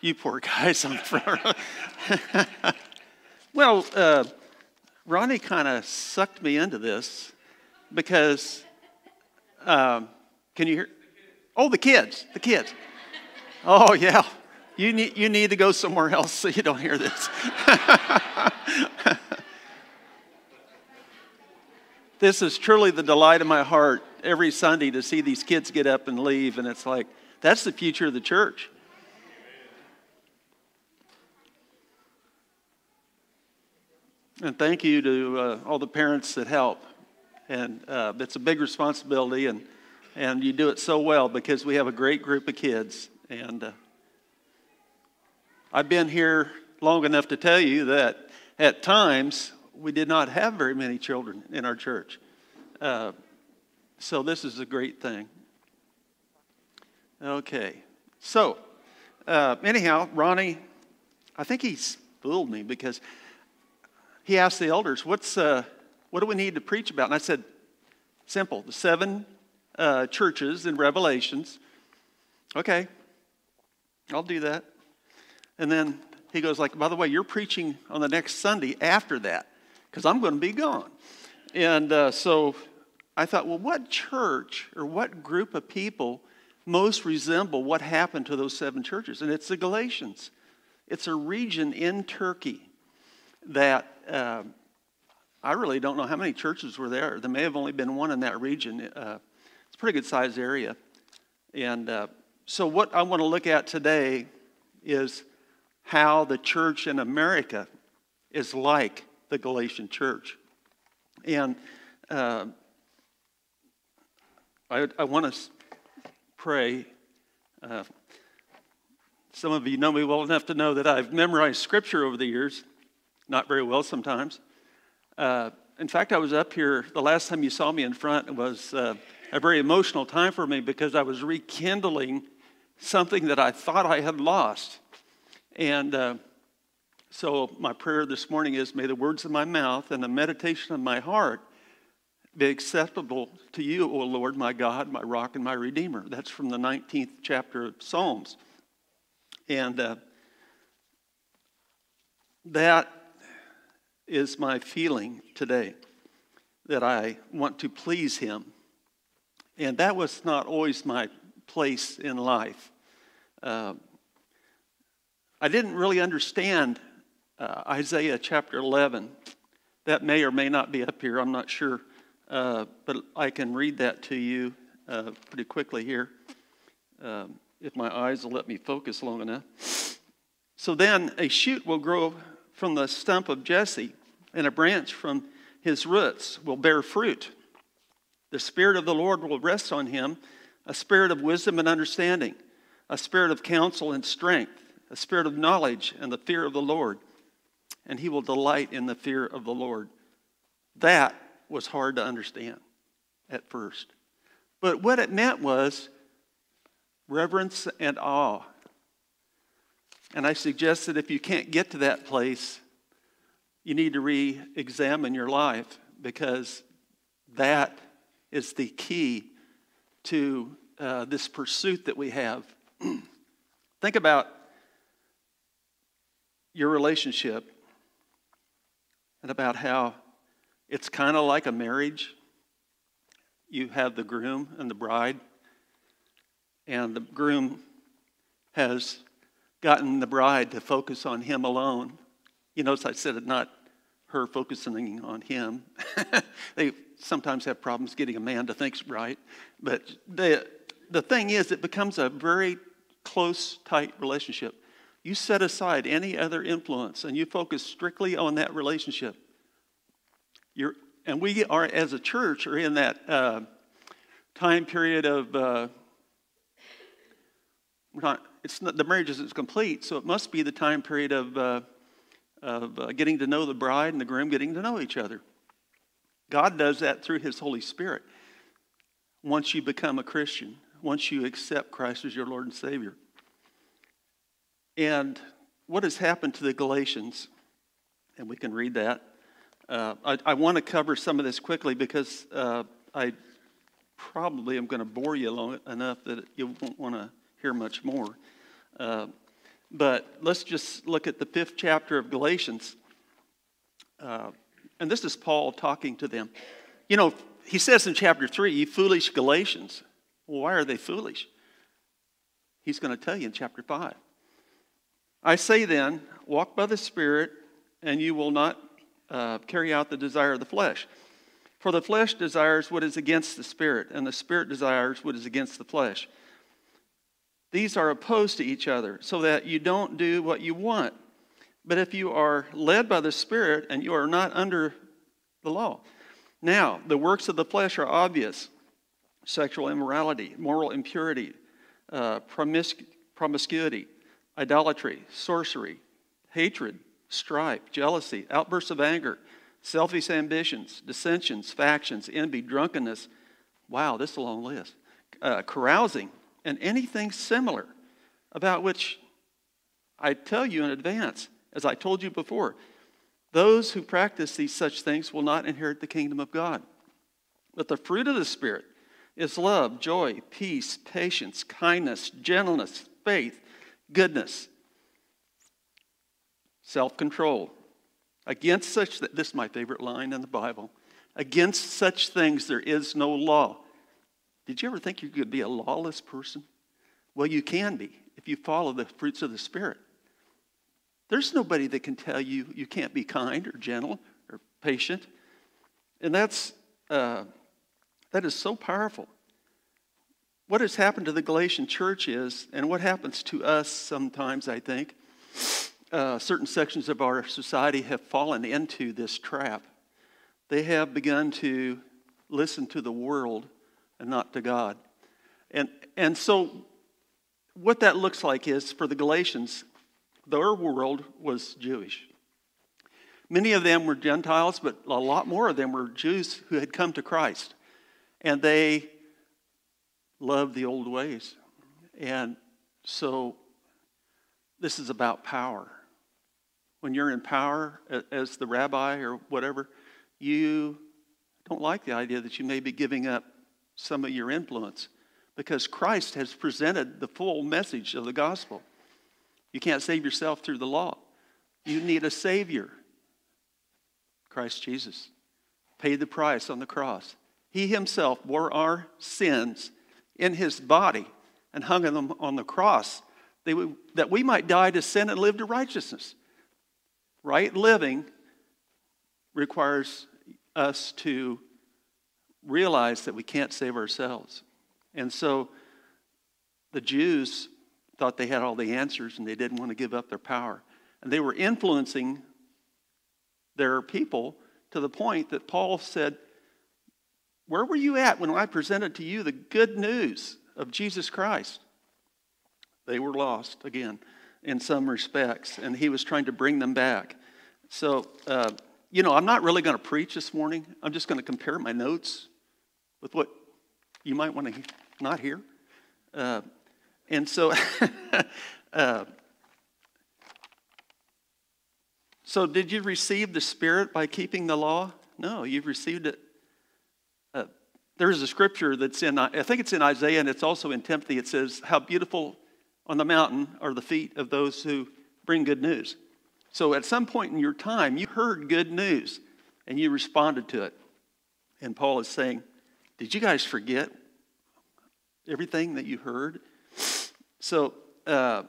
You poor guys. I'm from Well, uh, Ronnie kind of sucked me into this because, um, can you hear? Oh, the kids, the kids. Oh, yeah. You need, you need to go somewhere else so you don't hear this. this is truly the delight of my heart every Sunday to see these kids get up and leave, and it's like, that's the future of the church. And thank you to uh, all the parents that help. And uh, it's a big responsibility, and, and you do it so well because we have a great group of kids. And uh, I've been here long enough to tell you that at times we did not have very many children in our church. Uh, so this is a great thing. Okay. So, uh, anyhow, Ronnie, I think he's fooled me because he asked the elders, What's, uh, What do we need to preach about? And I said, Simple, the seven uh, churches in Revelations. Okay, I'll do that. And then he goes like, by the way, you're preaching on the next Sunday after that because I'm going to be gone. And uh, so I thought, well, what church or what group of people most resemble what happened to those seven churches? And it's the Galatians. It's a region in Turkey that uh, I really don't know how many churches were there. There may have only been one in that region. Uh, it's a pretty good sized area. And uh, so, what I want to look at today is how the church in America is like the Galatian church. And uh, I, I want to pray. Uh, some of you know me well enough to know that I've memorized scripture over the years, not very well sometimes. Uh, in fact, I was up here the last time you saw me in front. It was uh, a very emotional time for me because I was rekindling something that I thought I had lost. And uh, so, my prayer this morning is may the words of my mouth and the meditation of my heart be acceptable to you, O Lord, my God, my rock, and my redeemer. That's from the 19th chapter of Psalms. And uh, that is my feeling today that I want to please Him. And that was not always my place in life. Uh, I didn't really understand uh, Isaiah chapter 11. That may or may not be up here, I'm not sure. Uh, but I can read that to you uh, pretty quickly here, um, if my eyes will let me focus long enough. So then a shoot will grow from the stump of Jesse, and a branch from his roots will bear fruit. The Spirit of the Lord will rest on him a spirit of wisdom and understanding, a spirit of counsel and strength, a spirit of knowledge and the fear of the Lord. And he will delight in the fear of the Lord. That was hard to understand at first. But what it meant was reverence and awe. And I suggest that if you can't get to that place, you need to re examine your life because that is the key to uh, this pursuit that we have. Think about your relationship and about how it's kind of like a marriage. You have the groom and the bride, and the groom has gotten the bride to focus on him alone. You notice I said it not her focusing on him. they sometimes have problems getting a man to think right. But the, the thing is, it becomes a very close, tight relationship. You set aside any other influence and you focus strictly on that relationship. You're, and we are, as a church, are in that uh, time period of. Uh, we're not, it's not, the marriage isn't complete, so it must be the time period of, uh, of uh, getting to know the bride and the groom getting to know each other. God does that through His Holy Spirit once you become a Christian, once you accept Christ as your Lord and Savior. And what has happened to the Galatians, and we can read that. Uh, I, I want to cover some of this quickly because uh, I probably am going to bore you long enough that you won't want to hear much more. Uh, But let's just look at the fifth chapter of Galatians. Uh, and this is Paul talking to them. You know, he says in chapter 3, you foolish Galatians. Why are they foolish? He's going to tell you in chapter 5. I say then, walk by the Spirit, and you will not uh, carry out the desire of the flesh. For the flesh desires what is against the Spirit, and the Spirit desires what is against the flesh. These are opposed to each other, so that you don't do what you want. But if you are led by the Spirit and you are not under the law. Now, the works of the flesh are obvious sexual immorality, moral impurity, uh, promiscu- promiscuity, idolatry, sorcery, hatred, strife, jealousy, outbursts of anger, selfish ambitions, dissensions, factions, envy, drunkenness. Wow, this is a long list. Uh, carousing, and anything similar, about which I tell you in advance, as I told you before, those who practice these such things will not inherit the kingdom of God. But the fruit of the Spirit is love, joy, peace, patience, kindness, gentleness, faith, goodness, self control. Against such, this is my favorite line in the Bible. Against such things there is no law. Did you ever think you could be a lawless person? Well, you can be if you follow the fruits of the Spirit. There's nobody that can tell you you can't be kind or gentle or patient. And that's, uh, that is so powerful. What has happened to the Galatian church is, and what happens to us sometimes, I think, uh, certain sections of our society have fallen into this trap. They have begun to listen to the world and not to God. And, and so, what that looks like is for the Galatians, their world was Jewish. Many of them were Gentiles, but a lot more of them were Jews who had come to Christ. And they loved the old ways. And so, this is about power when you're in power as the rabbi or whatever, you don't like the idea that you may be giving up some of your influence because Christ has presented the full message of the gospel. You can't save yourself through the law. You need a Savior. Christ Jesus paid the price on the cross. He himself bore our sins in his body and hung them on the cross that we might die to sin and live to righteousness. Right living requires us to realize that we can't save ourselves. And so the Jews thought they had all the answers and they didn't want to give up their power. And they were influencing their people to the point that Paul said, Where were you at when I presented to you the good news of Jesus Christ? They were lost again in some respects, and he was trying to bring them back. So, uh, you know, I'm not really going to preach this morning. I'm just going to compare my notes with what you might want to not hear. Uh, and so, uh, so did you receive the Spirit by keeping the law? No, you've received it. Uh, there's a scripture that's in, I think it's in Isaiah and it's also in Timothy. It says, How beautiful on the mountain are the feet of those who bring good news. So at some point in your time, you heard good news and you responded to it. And Paul is saying, Did you guys forget everything that you heard? So uh,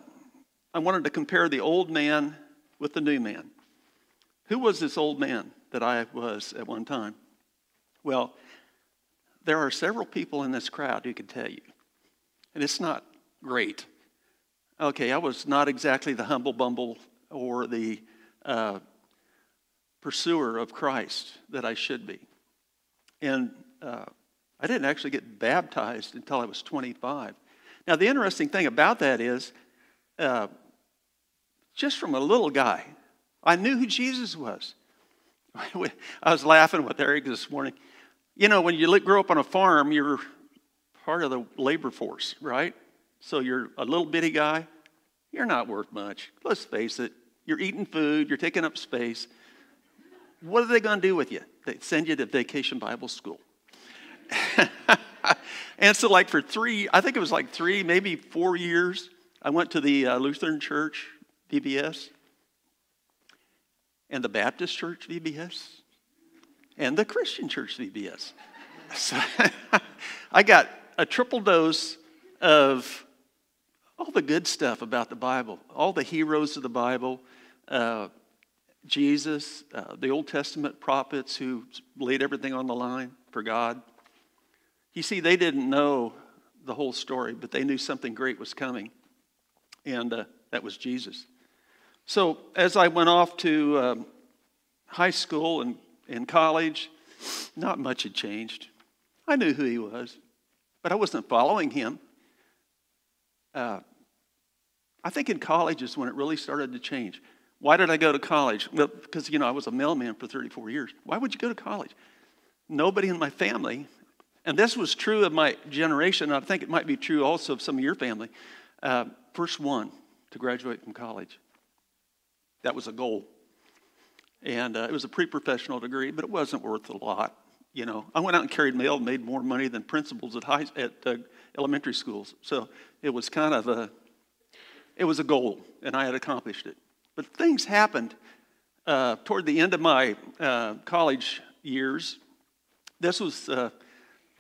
I wanted to compare the old man with the new man. Who was this old man that I was at one time? Well, there are several people in this crowd who can tell you, and it's not great. Okay, I was not exactly the humble bumble or the uh, pursuer of Christ that I should be. And uh, I didn't actually get baptized until I was 25. Now, the interesting thing about that is, uh, just from a little guy, I knew who Jesus was. I was laughing with Eric this morning. You know, when you grow up on a farm, you're part of the labor force, right? So you're a little bitty guy, you're not worth much. Let's face it. You're eating food, you're taking up space. What are they going to do with you? They send you to vacation Bible school. and so, like, for three, I think it was like three, maybe four years, I went to the uh, Lutheran church VBS, and the Baptist Church VBS, and the Christian Church VBS. So I got a triple dose of all the good stuff about the Bible, all the heroes of the Bible, uh, Jesus, uh, the Old Testament prophets who laid everything on the line for God. You see, they didn't know the whole story, but they knew something great was coming, and uh, that was Jesus. So as I went off to um, high school and, and college, not much had changed. I knew who he was, but I wasn't following him. Uh, I think in college is when it really started to change. Why did I go to college? Well, because, you know, I was a mailman for 34 years. Why would you go to college? Nobody in my family, and this was true of my generation, I think it might be true also of some of your family. Uh, first one to graduate from college. That was a goal. And uh, it was a pre professional degree, but it wasn't worth a lot. You know, I went out and carried mail and made more money than principals at, high, at uh, elementary schools. So it was kind of a, it was a goal, and I had accomplished it. But things happened uh, toward the end of my uh, college years. This was, uh,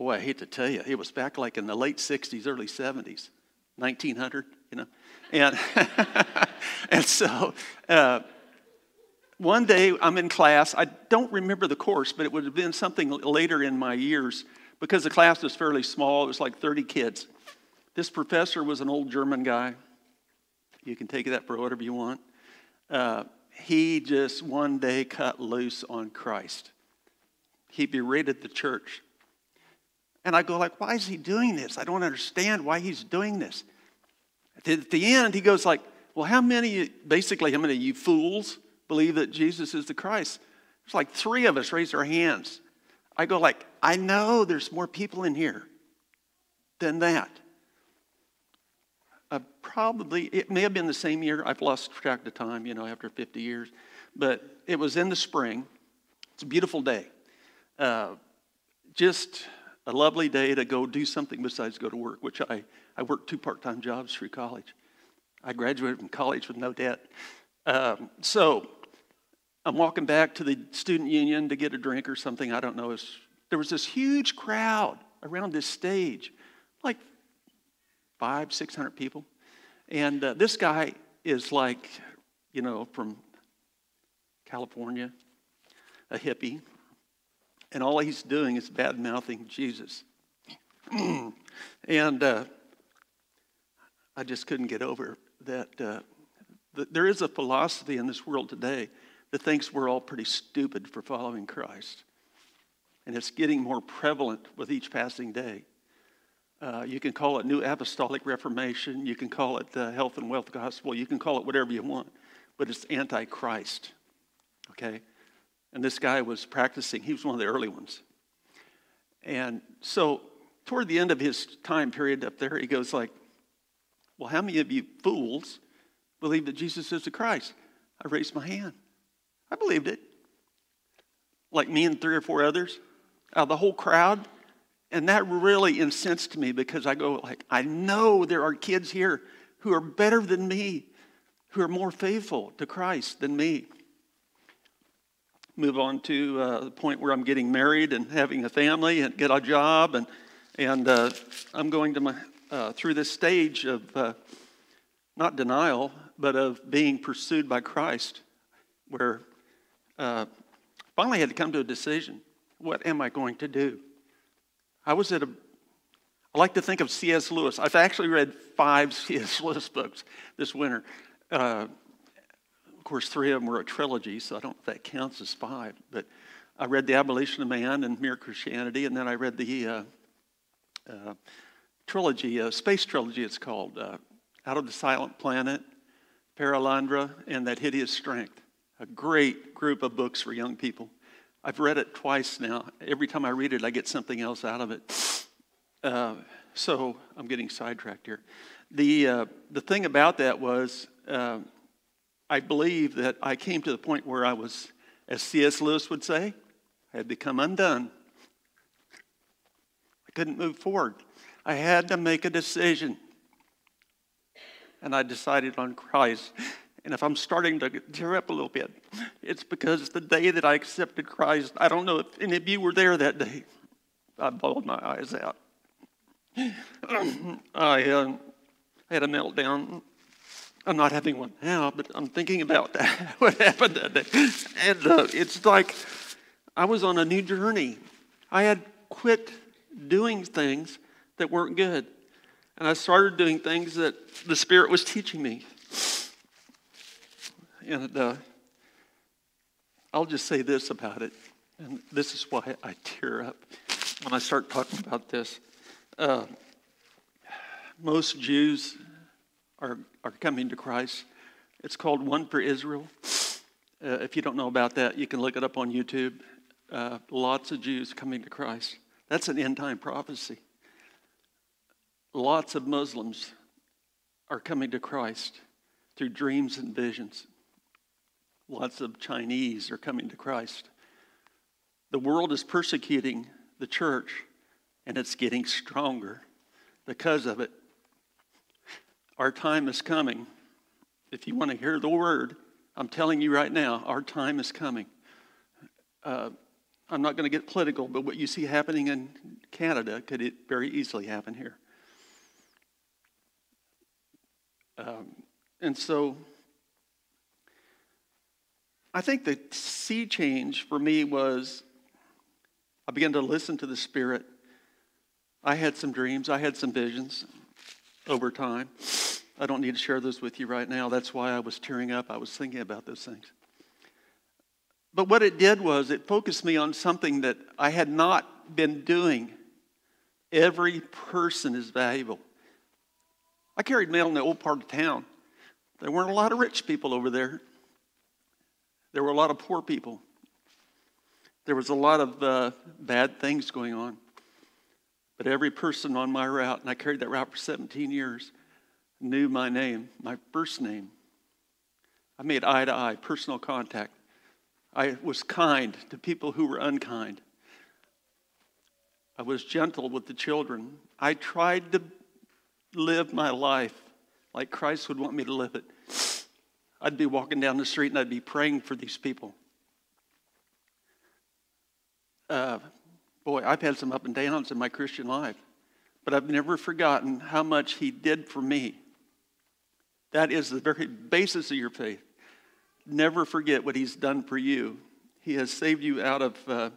boy, I hate to tell you, it was back like in the late 60s, early 70s, 1900, you know. And, and so uh, one day I'm in class. I don't remember the course, but it would have been something later in my years because the class was fairly small. It was like 30 kids. This professor was an old German guy. You can take that for whatever you want. Uh, he just one day cut loose on Christ. He berated the church. And I go like, why is he doing this? I don't understand why he's doing this. At the end, he goes like, well, how many, basically, how many of you fools believe that Jesus is the Christ? There's like three of us raise our hands. I go like, I know there's more people in here than that uh, probably, it may have been the same year. I've lost track of time, you know, after 50 years. But it was in the spring. It's a beautiful day. Uh, just a lovely day to go do something besides go to work, which I, I worked two part time jobs through college. I graduated from college with no debt. Um, so I'm walking back to the student union to get a drink or something. I don't know. Was, there was this huge crowd around this stage, like five, 600 people. And uh, this guy is like, you know, from California, a hippie. And all he's doing is bad mouthing Jesus. and uh, I just couldn't get over that. Uh, there is a philosophy in this world today that thinks we're all pretty stupid for following Christ. And it's getting more prevalent with each passing day. Uh, you can call it New Apostolic Reformation. You can call it the Health and Wealth Gospel. You can call it whatever you want, but it's anti-Christ. Okay, and this guy was practicing. He was one of the early ones, and so toward the end of his time period up there, he goes like, "Well, how many of you fools believe that Jesus is the Christ?" I raised my hand. I believed it. Like me and three or four others out of the whole crowd. And that really incensed me because I go like, I know there are kids here who are better than me, who are more faithful to Christ than me. Move on to uh, the point where I'm getting married and having a family and get a job, and and uh, I'm going to my uh, through this stage of uh, not denial, but of being pursued by Christ, where uh, finally I had to come to a decision: What am I going to do? I was at a, I like to think of C.S. Lewis. I've actually read five C.S. Lewis books this winter. Of course, three of them were a trilogy, so I don't know if that counts as five. But I read The Abolition of Man and Mere Christianity, and then I read the uh, uh, trilogy, uh, space trilogy it's called, uh, Out of the Silent Planet, Perelandra, and That Hideous Strength. A great group of books for young people. I've read it twice now. Every time I read it, I get something else out of it. Uh, so I'm getting sidetracked here. The, uh, the thing about that was, uh, I believe that I came to the point where I was, as C.S. Lewis would say, I had become undone. I couldn't move forward. I had to make a decision. And I decided on Christ. And if I'm starting to tear up a little bit, it's because the day that I accepted Christ, I don't know if any of you were there that day. I bawled my eyes out. I, uh, had a meltdown. I'm not having one now, but I'm thinking about that, what happened that day. And uh, it's like I was on a new journey. I had quit doing things that weren't good. And I started doing things that the Spirit was teaching me. And uh, I'll just say this about it, and this is why I tear up when I start talking about this. Uh, most Jews are, are coming to Christ. It's called One for Israel. Uh, if you don't know about that, you can look it up on YouTube. Uh, lots of Jews coming to Christ. That's an end time prophecy. Lots of Muslims are coming to Christ through dreams and visions. Lots of Chinese are coming to Christ. The world is persecuting the church, and it's getting stronger because of it. Our time is coming. If you want to hear the word, I'm telling you right now, our time is coming. Uh, I'm not going to get political, but what you see happening in Canada could it very easily happen here. Um, and so I think the sea change for me was I began to listen to the Spirit. I had some dreams, I had some visions over time. I don't need to share those with you right now. That's why I was tearing up. I was thinking about those things. But what it did was it focused me on something that I had not been doing. Every person is valuable. I carried mail in the old part of town. There weren't a lot of rich people over there. There were a lot of poor people. There was a lot of uh, bad things going on. But every person on my route, and I carried that route for 17 years, knew my name, my first name. I made eye to eye, personal contact. I was kind to people who were unkind. I was gentle with the children. I tried to live my life like Christ would want me to live it. I'd be walking down the street and I'd be praying for these people. Uh, boy, I've had some up and downs in my Christian life, but I've never forgotten how much He did for me. That is the very basis of your faith. Never forget what He's done for you. He has saved you out of uh,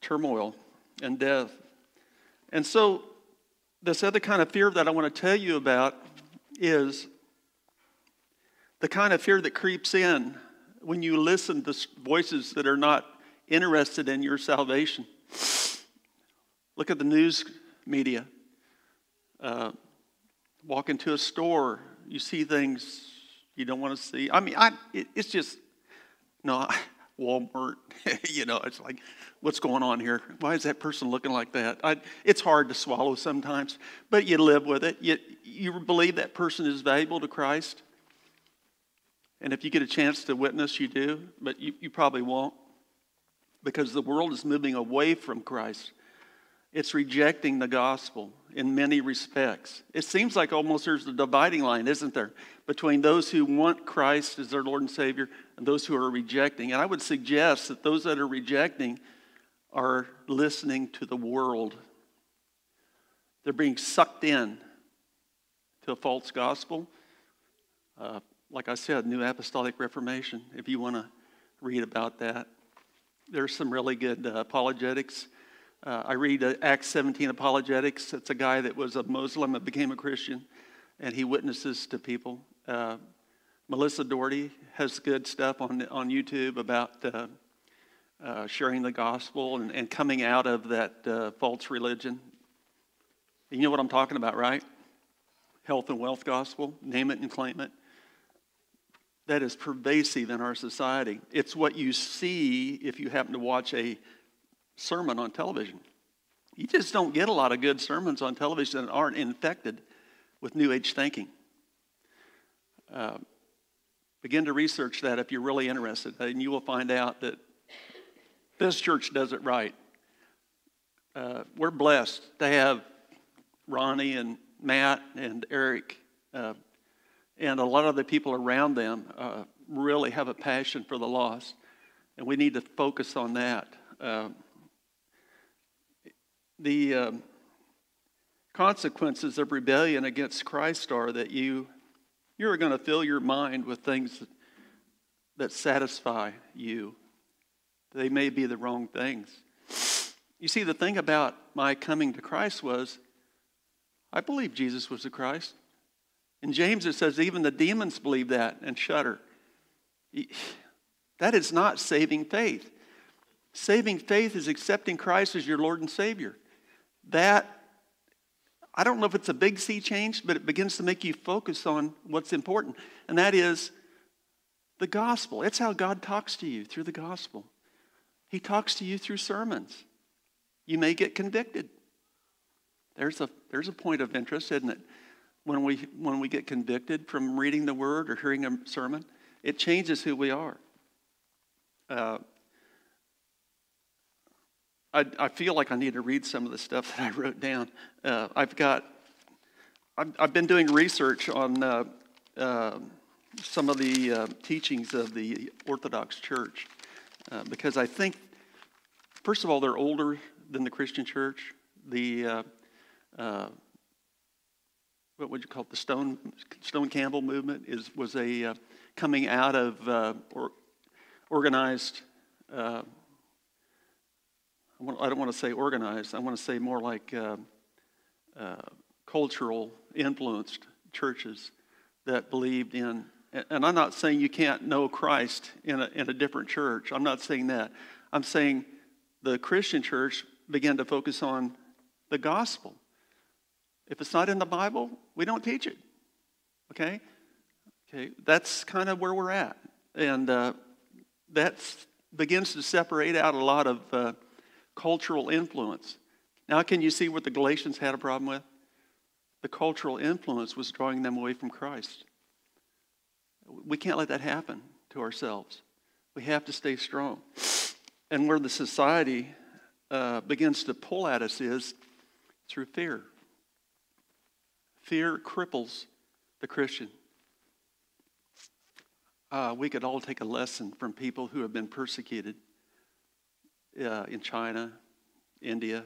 turmoil and death. And so, this other kind of fear that I want to tell you about is the kind of fear that creeps in when you listen to voices that are not interested in your salvation. Look at the news media. Uh, walk into a store, you see things you don't want to see. I mean, I, it, it's just, no, Walmart, you know, it's like, what's going on here? Why is that person looking like that? I, it's hard to swallow sometimes, but you live with it. You, you believe that person is valuable to Christ. And if you get a chance to witness, you do, but you, you probably won't because the world is moving away from Christ. It's rejecting the gospel in many respects. It seems like almost there's a dividing line, isn't there, between those who want Christ as their Lord and Savior and those who are rejecting. And I would suggest that those that are rejecting are listening to the world. They're being sucked in to a false gospel. Uh, like I said, New Apostolic Reformation, if you want to read about that. There's some really good uh, apologetics. Uh, I read uh, Acts 17 apologetics. It's a guy that was a Muslim that became a Christian, and he witnesses to people. Uh, Melissa Dougherty has good stuff on, on YouTube about uh, uh, sharing the gospel and, and, coming out of that false religion. You know what I'm talking about, right? Health and wealth gospel, name it and claim it that is pervasive in our society. It's what you see if you happen to watch a sermon on television. You just don't get a lot of good sermons on television that aren't infected with New Age thinking. Uh, begin to research that if you're really interested, and you will find out that this church does it right. Uh, we're blessed to have Ronnie and Matt and Eric uh, and a lot of the people around them uh, really have a passion for the lost, and we need to focus on that. The um, consequences of rebellion against Christ are that you you're going to fill your mind with things that satisfy you. They may be the wrong things. You see, the thing about my coming to Christ was I believe Jesus was the Christ. In James, it says even the demons believe that and shudder. That is not saving faith. Saving faith is accepting Christ as your Lord and Savior. That, I don't know if it's a big sea change, but it begins to make you focus on what's important, and that is the gospel. It's how God talks to you through the gospel. He talks to you through sermons. You may get convicted. There's a, there's a point of interest, isn't it? When we, when we get convicted from reading the word or hearing a sermon, it changes who we are. Uh, I, I, feel like I need to read some of the stuff that I wrote down. Uh, I've got, I've, I've, been doing research on uh, uh some of the uh, teachings of the Orthodox Church uh, because I think, first of all, they're older than the Christian Church. The what would you call it? The Stone Stone Campbell movement is was a coming out of or, organized I don't want to say organized, I want to say more like uh, uh, cultural influenced churches that believed in, and I'm not saying you can't know Christ in a, in a different church. I'm not saying that. I'm saying the Christian church began to focus on the gospel. If it's not in the Bible, we don't teach it. Okay? Okay, that's kind of where we're at. And uh, that begins to separate out a lot of uh, cultural influence. Now, can you see what the Galatians had a problem with? The cultural influence was drawing them away from Christ. We can't let that happen to ourselves. We have to stay strong. And where the society uh, begins to pull at us is through fear. Fear cripples the Christian. Uh, we could all take a lesson from people who have been persecuted uh, in China, India,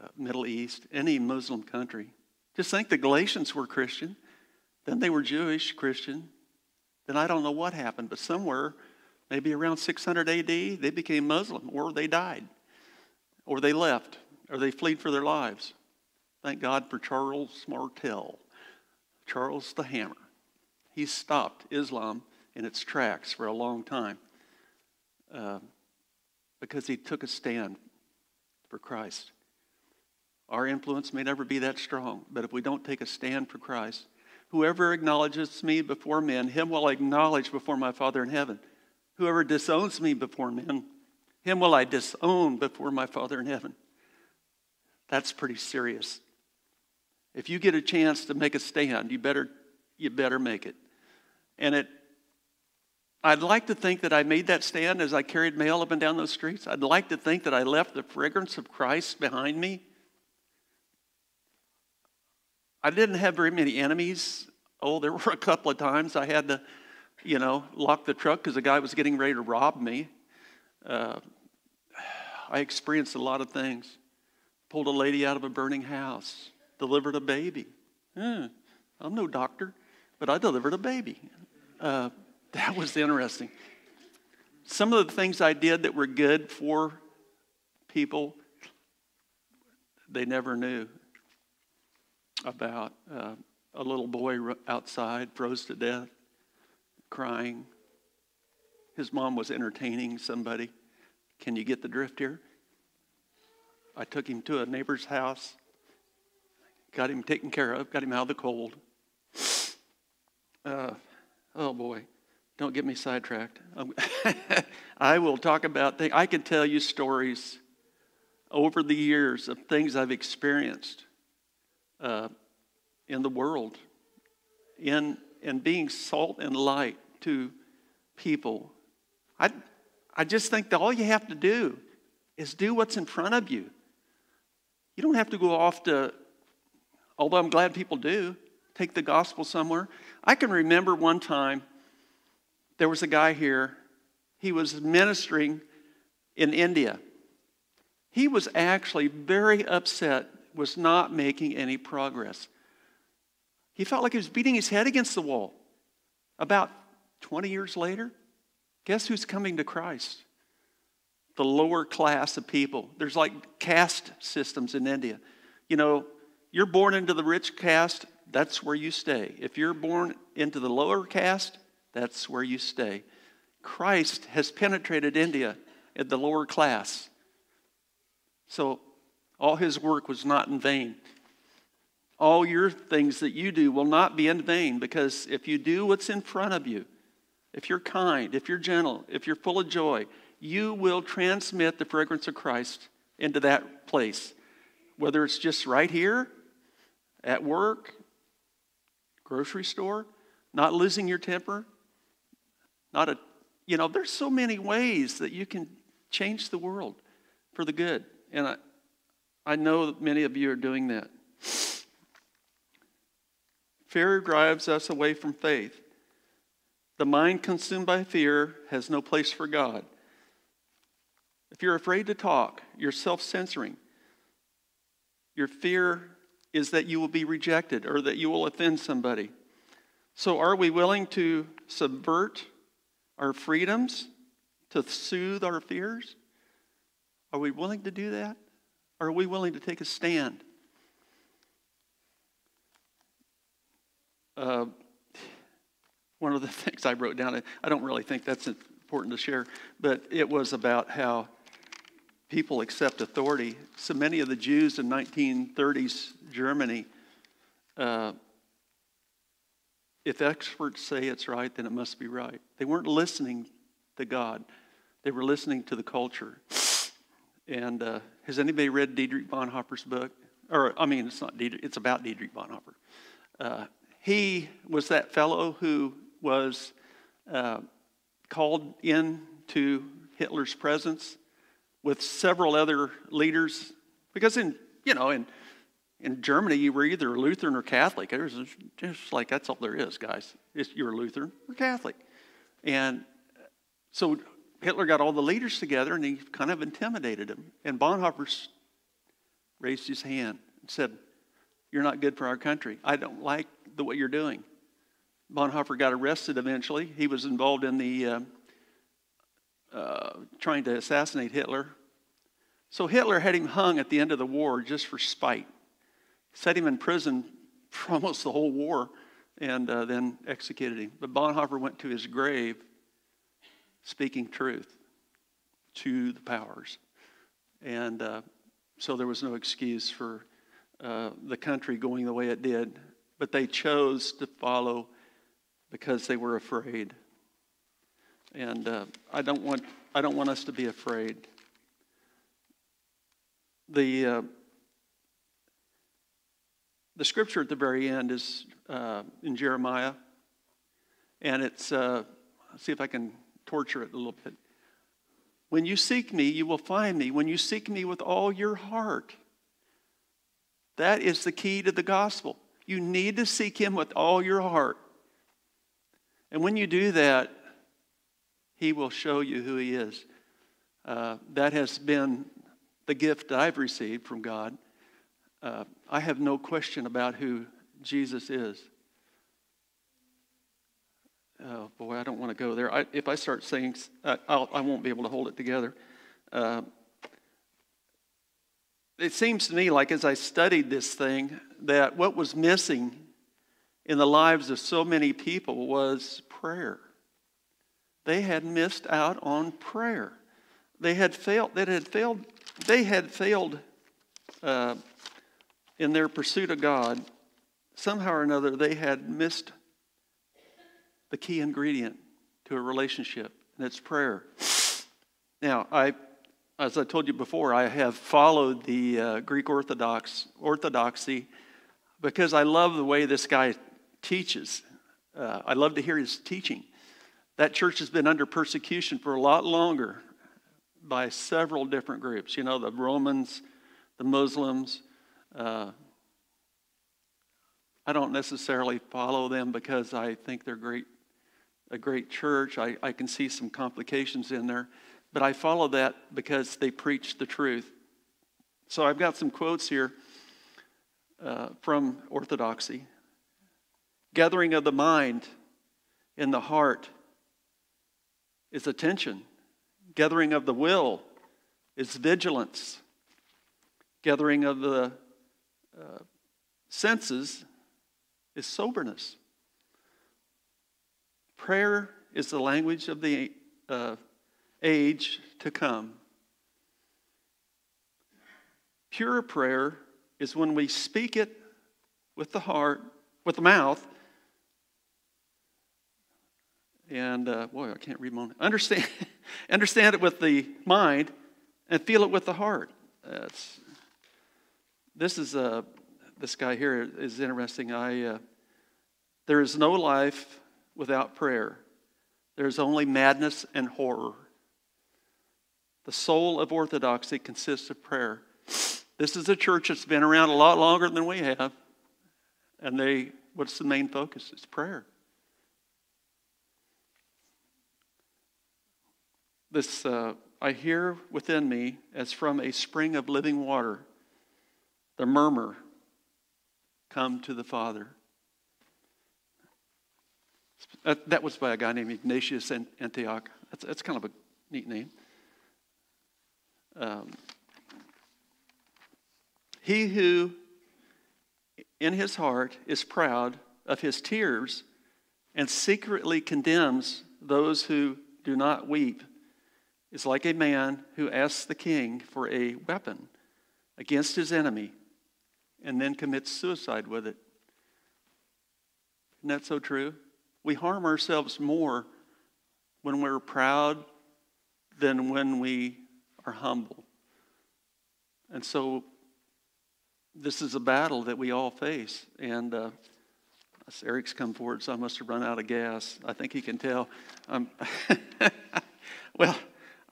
uh, Middle East, any Muslim country. Just think the Galatians were Christian, then they were Jewish Christian. Then I don't know what happened, but somewhere, maybe around 600 AD, they became Muslim or they died or they left or they fled for their lives. Thank God for Charles Martel, Charles the Hammer. He stopped Islam in its tracks for a long time. Uh, because he took a stand for Christ. Our influence may never be that strong, but if we don't take a stand for Christ, whoever acknowledges me before men, him will I acknowledge before my Father in heaven. Whoever disowns me before men, him will I disown before my Father in heaven. That's pretty serious. If you get a chance to make a stand, you better, you better make it. And it I'd like to think that I made that stand as I carried mail up and down those streets. I'd like to think that I left the fragrance of Christ behind me. I didn't have very many enemies. Oh, there were a couple of times I had to, you know, lock the truck because a guy was getting ready to rob me. Uh, I experienced a lot of things. Pulled a lady out of a burning house, delivered a baby. Hmm, I'm no doctor, but I delivered a baby. Uh, that was interesting. Some of the things I did that were good for people, they never knew about. Uh, a little boy outside froze to death, crying. His mom was entertaining somebody. Can you get the drift here? I took him to a neighbor's house, got him taken care of, got him out of the cold. Uh, oh boy. Don't get me sidetracked. I will talk about things. I can tell you stories over the years of things I've experienced uh, in the world, in, in being salt and light to people. I, I just think that all you have to do is do what's in front of you. You don't have to go off to, although I'm glad people do, take the gospel somewhere. I can remember one time there was a guy here, he was ministering in India. He was actually very upset, was not making any progress. He felt like he was beating his head against the wall. About 20 years later, guess who's coming to Christ? The lower class of people. There's like caste systems in India. You know, you're born into the rich caste, that's where you stay. If you're born into the lower caste, that's where you stay. Christ has penetrated India at the lower class. So all his work was not in vain. All your things that you do will not be in vain because if you do what's in front of you, if you're kind, if you're gentle, if you're full of joy, you will transmit the fragrance of Christ into that place. Whether it's just right here, at work, grocery store, not losing your temper, not a, you know, there's so many ways that you can change the world for the good. And I, I know that many of you are doing that. Fear drives us away from faith. The mind consumed by fear has no place for God. If you're afraid to talk, you're self censoring. Your fear is that you will be rejected or that you will offend somebody. So, are we willing to subvert our freedoms to soothe our fears? Are we willing to do that? Are we willing to take a stand? Uh, one of the things I wrote down, I don't really think that's important to share, but it was about how people accept authority. So many of the Jews in 1930s Germany, uh, if experts say it's right, then it must be right. They weren't listening to God, they were listening to the culture. And uh, has anybody read Dietrich Bonhoeffer's book? Or, I mean, it's not Dietrich, it's about Dietrich Bonhoeffer. Uh, he was that fellow who was uh, called into Hitler's presence with several other leaders. Because in, you know, in, in Germany, you were either Lutheran or Catholic. It was just like, that's all there is, guys. It's, you're Lutheran or Catholic. And so Hitler got all the leaders together and he kind of intimidated them. And Bonhoeffer raised his hand and said, You're not good for our country. I don't like the what you're doing. Bonhoeffer got arrested eventually. He was involved in the uh, uh, trying to assassinate Hitler. So Hitler had him hung at the end of the war just for spite. Set him in prison for almost the whole war and uh, then executed him. But Bonhoeffer went to his grave speaking truth to the powers. And uh, so there was no excuse for uh, the country going the way it did. But they chose to follow because they were afraid. And uh, I, don't want, I don't want us to be afraid. The, uh, the scripture at the very end is uh, in Jeremiah, and it's, uh, see if I can torture it a little bit. When you seek me, you will find me. When you seek me with all your heart, that is the key to the gospel. You need to seek him with all your heart. And when you do that, he will show you who he is. Uh, that has been the gift I've received from God. Uh, I have no question about who Jesus is. Oh boy, I don't want to go there. I, if I start saying, uh, I'll, I will not be able to hold it together. Uh, it seems to me like as I studied this thing, that what was missing in the lives of so many people was prayer. They had missed out on prayer. They had failed. They had failed. They had failed uh, in their pursuit of God. Somehow or another, they had missed the key ingredient to a relationship, and it's prayer. Now, I, as I told you before, I have followed the uh, Greek Orthodox orthodoxy because I love the way this guy teaches. Uh, I love to hear his teaching. That church has been under persecution for a lot longer by several different groups. You know, the Romans, the Muslims. Uh, I don't necessarily follow them because I think they're great, a great church. I, I can see some complications in there, but I follow that because they preach the truth. So I've got some quotes here uh, from Orthodoxy. Gathering of the mind in the heart is attention. Gathering of the will is vigilance. Gathering of the uh, senses is soberness. Prayer is the language of the uh, age to come. Pure prayer is when we speak it with the heart, with the mouth, and uh, boy, I can't read my own. understand. understand it with the mind, and feel it with the heart. That's, this is uh, this guy here is interesting. I uh, there is no life without prayer. There is only madness and horror. The soul of orthodoxy consists of prayer. This is a church that's been around a lot longer than we have. And they, what's the main focus? It's prayer. This, uh, I hear within me as from a spring of living water, the murmur, come to the Father. That, that was by a guy named Ignatius Antioch. That's, that's kind of a neat name. Um, he who in his heart is proud of his tears and secretly condemns those who do not weep is like a man who asks the king for a weapon against his enemy and then commits suicide with it. Isn't that so true? We harm ourselves more when we're proud than when we are humble. And so this is a battle that we all face. And uh, Eric's come forward, so I must have run out of gas. I think he can tell. Um, well,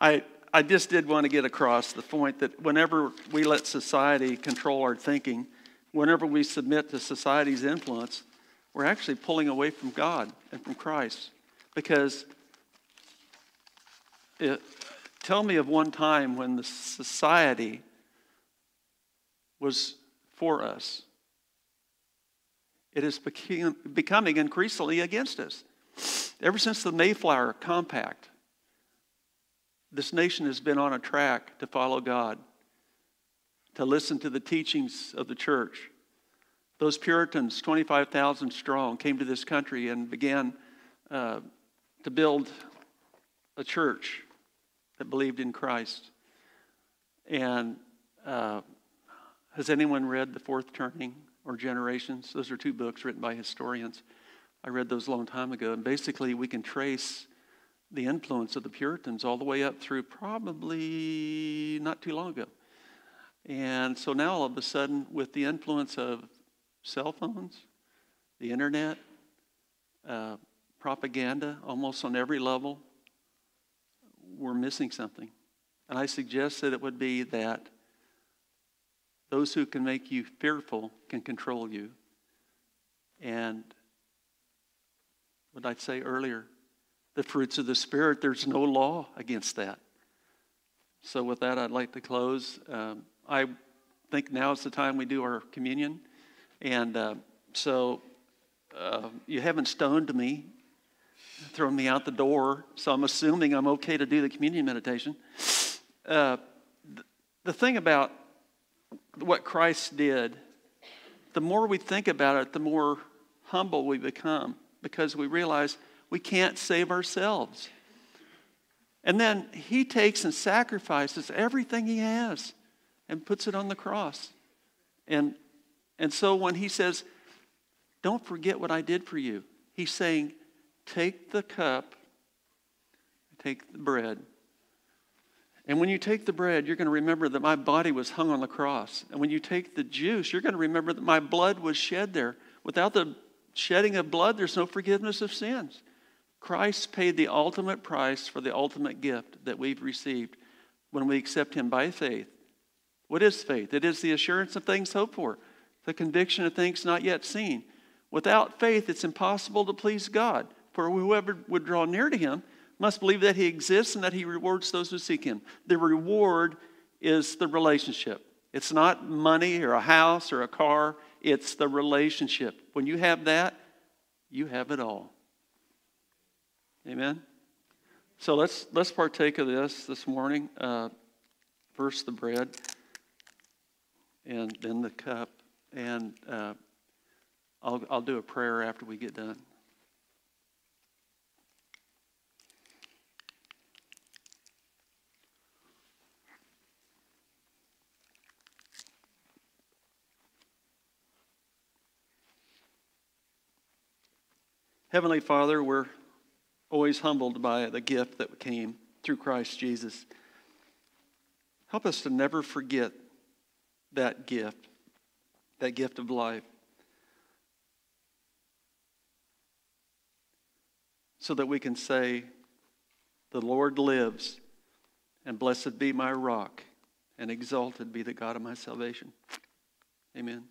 I, I just did want to get across the point that whenever we let society control our thinking, whenever we submit to society's influence, we're actually pulling away from God and from Christ. Because it, tell me of one time when the society was for us. It is becoming increasingly against us. Ever since the Mayflower Compact, this nation has been on a track to follow God, to listen to the teachings of the church. Those Puritans, 25,000 strong, came to this country and began uh, to build a church that believed in Christ. And uh, has anyone read The Fourth Turning or Generations? Those are two books written by historians. I read those a long time ago. And basically, we can trace the influence of the Puritans all the way up through probably not too long ago. And so now, all of a sudden, with the influence of cell phones, the internet, uh, propaganda almost on every level, we're missing something. And I suggest that it would be that those who can make you fearful can control you. And what I'd say earlier, the fruits of the Spirit, there's no law against that. So, with that, I'd like to close. Um, I think now is the time we do our communion. And uh, so, uh, you haven't stoned me, thrown me out the door, so I'm assuming I'm okay to do the communion meditation. Uh, the thing about what Christ did, the more we think about it, the more humble we become because we realize we can't save ourselves. And then he takes and sacrifices everything he has and puts it on the cross. And, and so when he says, Don't forget what I did for you, he's saying, Take the cup, take the bread, and when you take the bread, you're going to remember that my body was hung on the cross. And when you take the juice, you're going to remember that my blood was shed there. Without the shedding of blood, there's no forgiveness of sins. Christ paid the ultimate price for the ultimate gift that we've received when we accept Him by faith. What is faith? It is the assurance of things hoped for, the conviction of things not yet seen. Without faith, it's impossible to please God. For whoever would draw near to him must believe that he exists and that he rewards those who seek him. The reward is the relationship. It's not money or a house or a car, it's the relationship. When you have that, you have it all. Amen? So let's, let's partake of this this morning. Uh, first, the bread, and then the cup. And uh, I'll, I'll do a prayer after we get done. Heavenly Father, we're always humbled by the gift that came through Christ Jesus. Help us to never forget that gift, that gift of life. So that we can say, The Lord lives, and blessed be my rock, and exalted be the God of my salvation. Amen.